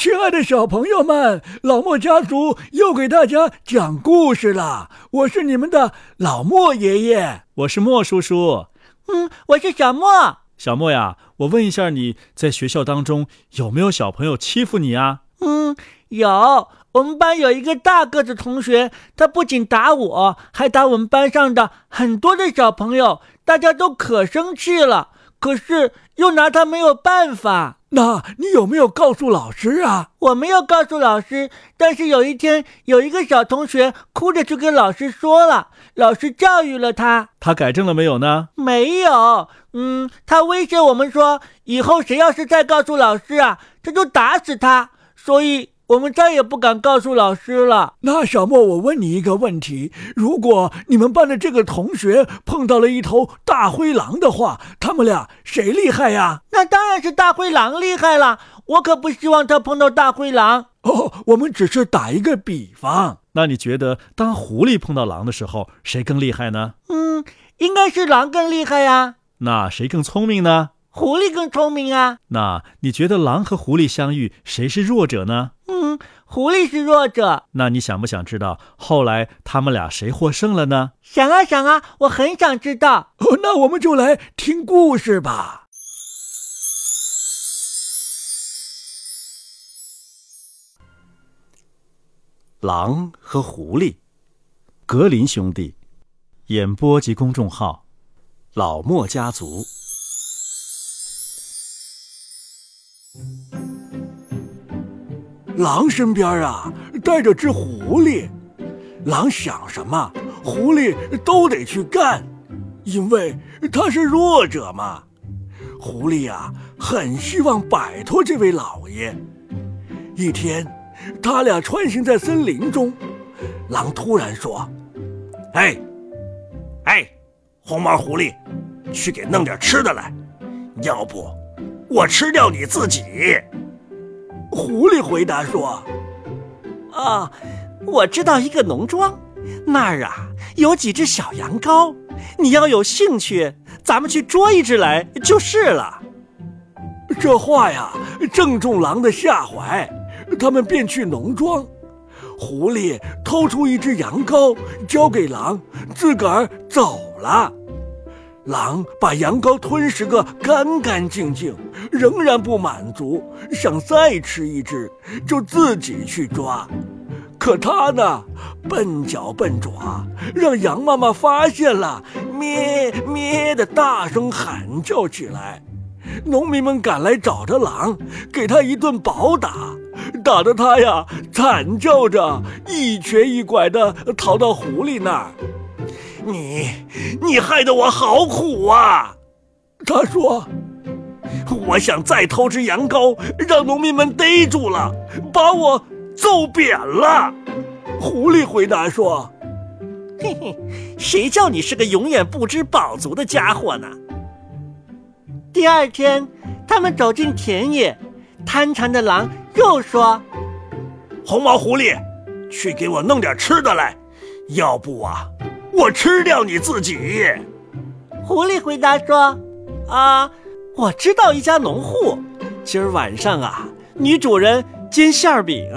亲爱的小朋友们，老莫家族又给大家讲故事了。我是你们的老莫爷爷，我是莫叔叔。嗯，我是小莫。小莫呀，我问一下，你在学校当中有没有小朋友欺负你啊？嗯，有。我们班有一个大个子同学，他不仅打我，还打我们班上的很多的小朋友，大家都可生气了。可是又拿他没有办法。那你有没有告诉老师啊？我没有告诉老师，但是有一天有一个小同学哭着去跟老师说了，老师教育了他。他改正了没有呢？没有。嗯，他威胁我们说，以后谁要是再告诉老师啊，他就打死他。所以。我们再也不敢告诉老师了。那小莫，我问你一个问题：如果你们班的这个同学碰到了一头大灰狼的话，他们俩谁厉害呀？那当然是大灰狼厉害了。我可不希望他碰到大灰狼。哦，我们只是打一个比方。那你觉得，当狐狸碰到狼的时候，谁更厉害呢？嗯，应该是狼更厉害呀。那谁更聪明呢？狐狸更聪明啊。那你觉得狼和狐狸相遇，谁是弱者呢？嗯，狐狸是弱者。那你想不想知道后来他们俩谁获胜了呢？想啊想啊，我很想知道。哦，那我们就来听故事吧。狼和狐狸，格林兄弟，演播及公众号，老莫家族。狼身边啊带着只狐狸，狼想什么，狐狸都得去干，因为他是弱者嘛。狐狸呀很希望摆脱这位老爷。一天，他俩穿行在森林中，狼突然说：“哎，哎，红毛狐狸，去给弄点吃的来，要不我吃掉你自己。”狐狸回答说：“啊，我知道一个农庄，那儿啊有几只小羊羔，你要有兴趣，咱们去捉一只来就是了。”这话呀正中狼的下怀，他们便去农庄。狐狸偷出一只羊羔，交给狼，自个儿走了。狼把羊羔吞食个干干净净，仍然不满足，想再吃一只，就自己去抓。可他呢，笨脚笨爪，让羊妈妈发现了，咩咩的大声喊叫起来。农民们赶来找着狼，给他一顿暴打，打得他呀惨叫着，一瘸一拐的逃到狐狸那儿。你，你害得我好苦啊！他说：“我想再偷只羊羔，让农民们逮住了，把我揍扁了。”狐狸回答说：“嘿嘿，谁叫你是个永远不知饱足的家伙呢？”第二天，他们走进田野，贪馋的狼又说：“红毛狐狸，去给我弄点吃的来，要不啊。”我吃掉你自己，狐狸回答说：“啊，我知道一家农户，今儿晚上啊，女主人煎馅饼，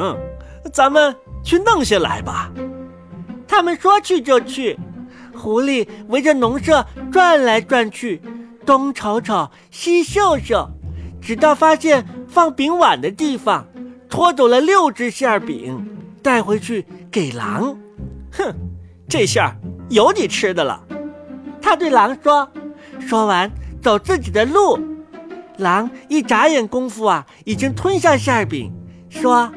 咱们去弄些来吧。”他们说去就去，狐狸围着农舍转来转去，东瞅瞅，西嗅嗅，直到发现放饼碗的地方，拖走了六只馅饼，带回去给狼。哼，这下。有你吃的了，他对狼说。说完，走自己的路。狼一眨眼功夫啊，已经吞下馅饼，说：“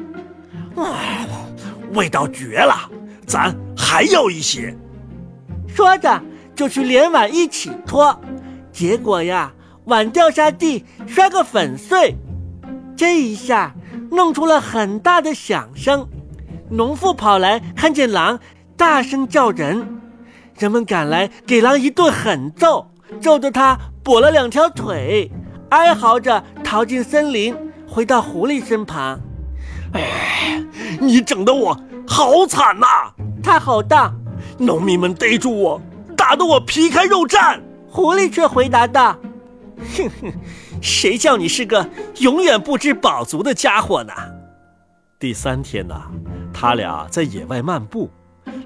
味道绝了，咱还要一些。”说着就去连碗一起拖。结果呀，碗掉下地，摔个粉碎。这一下弄出了很大的响声。农妇跑来，看见狼，大声叫人。人们赶来，给狼一顿狠揍，揍得他跛了两条腿，哀嚎着逃进森林，回到狐狸身旁。哎，你整得我好惨呐！他吼道。农民们逮住我，打得我皮开肉绽。狐狸却回答道：“哼哼，谁叫你是个永远不知饱足的家伙呢？第三天呢，他俩在野外漫步，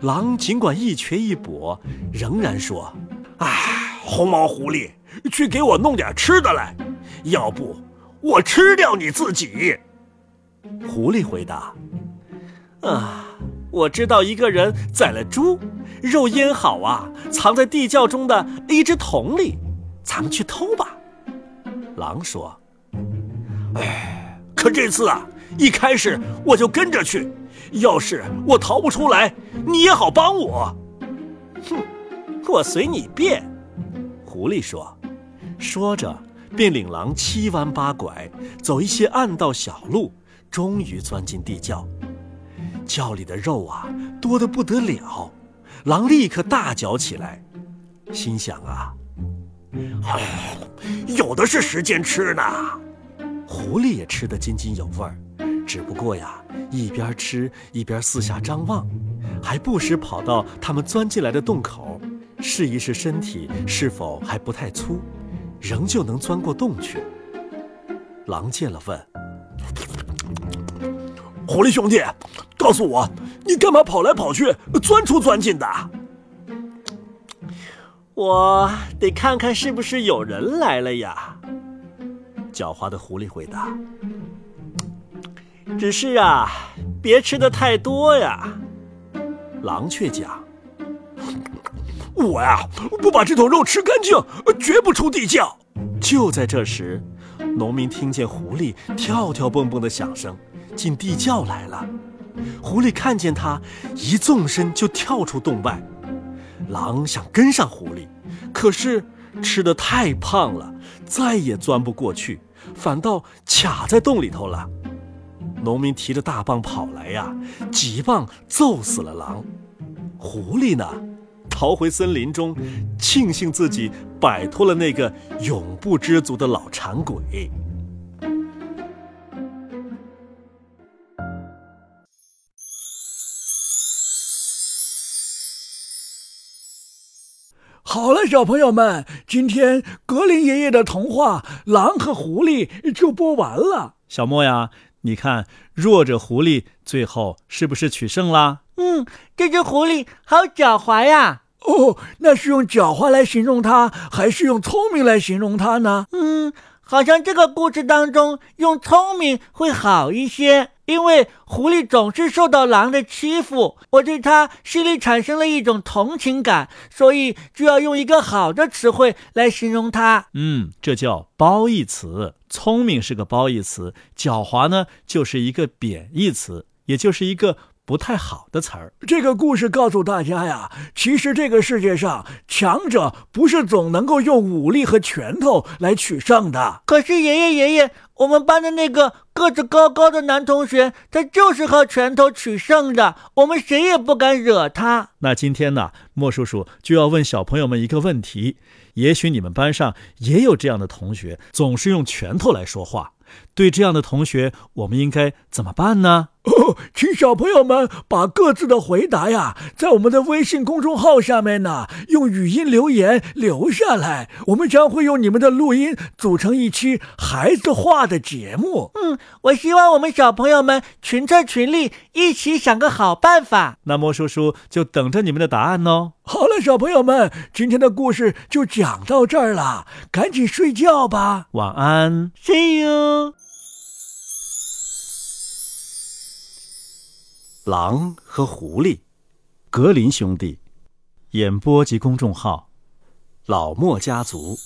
狼尽管一瘸一跛，仍然说：“哎，红毛狐狸，去给我弄点吃的来，要不我吃掉你自己。”狐狸回答：“啊，我知道一个人宰了猪，肉腌好啊，藏在地窖中的一只桶里，咱们去偷吧。”狼说：“哎，可这次啊，一开始我就跟着去，要是我逃不出来，你也好帮我。”哼，我随你便。”狐狸说，说着便领狼七弯八拐，走一些暗道小路。终于钻进地窖，窖里的肉啊多得不得了，狼立刻大嚼起来，心想啊，有的是时间吃呢。狐狸也吃得津津有味儿，只不过呀，一边吃一边四下张望，还不时跑到他们钻进来的洞口，试一试身体是否还不太粗，仍旧能钻过洞去。狼见了问。狐狸兄弟，告诉我，你干嘛跑来跑去，钻出钻进的？我得看看是不是有人来了呀。狡猾的狐狸回答：“只是啊，别吃的太多呀。”狼却讲：“我呀，不把这头肉吃干净，绝不出地窖。”就在这时，农民听见狐狸跳跳蹦蹦的响声。进地窖来了，狐狸看见他，一纵身就跳出洞外。狼想跟上狐狸，可是吃的太胖了，再也钻不过去，反倒卡在洞里头了。农民提着大棒跑来呀，几棒揍死了狼。狐狸呢，逃回森林中，庆幸自己摆脱了那个永不知足的老馋鬼。好了，小朋友们，今天格林爷爷的童话《狼和狐狸》就播完了。小莫呀，你看弱者狐狸最后是不是取胜啦？嗯，这只狐狸好狡猾呀！哦，那是用狡猾来形容它，还是用聪明来形容它呢？嗯，好像这个故事当中用聪明会好一些。因为狐狸总是受到狼的欺负，我对它心里产生了一种同情感，所以就要用一个好的词汇来形容它。嗯，这叫褒义词。聪明是个褒义词，狡猾呢就是一个贬义词，也就是一个。不太好的词儿。这个故事告诉大家呀，其实这个世界上强者不是总能够用武力和拳头来取胜的。可是爷爷爷爷，我们班的那个个子高高的男同学，他就是靠拳头取胜的，我们谁也不敢惹他。那今天呢，莫叔叔就要问小朋友们一个问题：也许你们班上也有这样的同学，总是用拳头来说话。对这样的同学，我们应该怎么办呢？哦，请小朋友们把各自的回答呀，在我们的微信公众号下面呢，用语音留言留下来，我们将会用你们的录音组成一期孩子话的节目。嗯，我希望我们小朋友们群策群力，一起想个好办法。那莫叔叔就等着你们的答案哦。好了，小朋友们，今天的故事就讲到这儿了，赶紧睡觉吧，晚安，See you。狼和狐狸，格林兄弟，演播及公众号，老莫家族。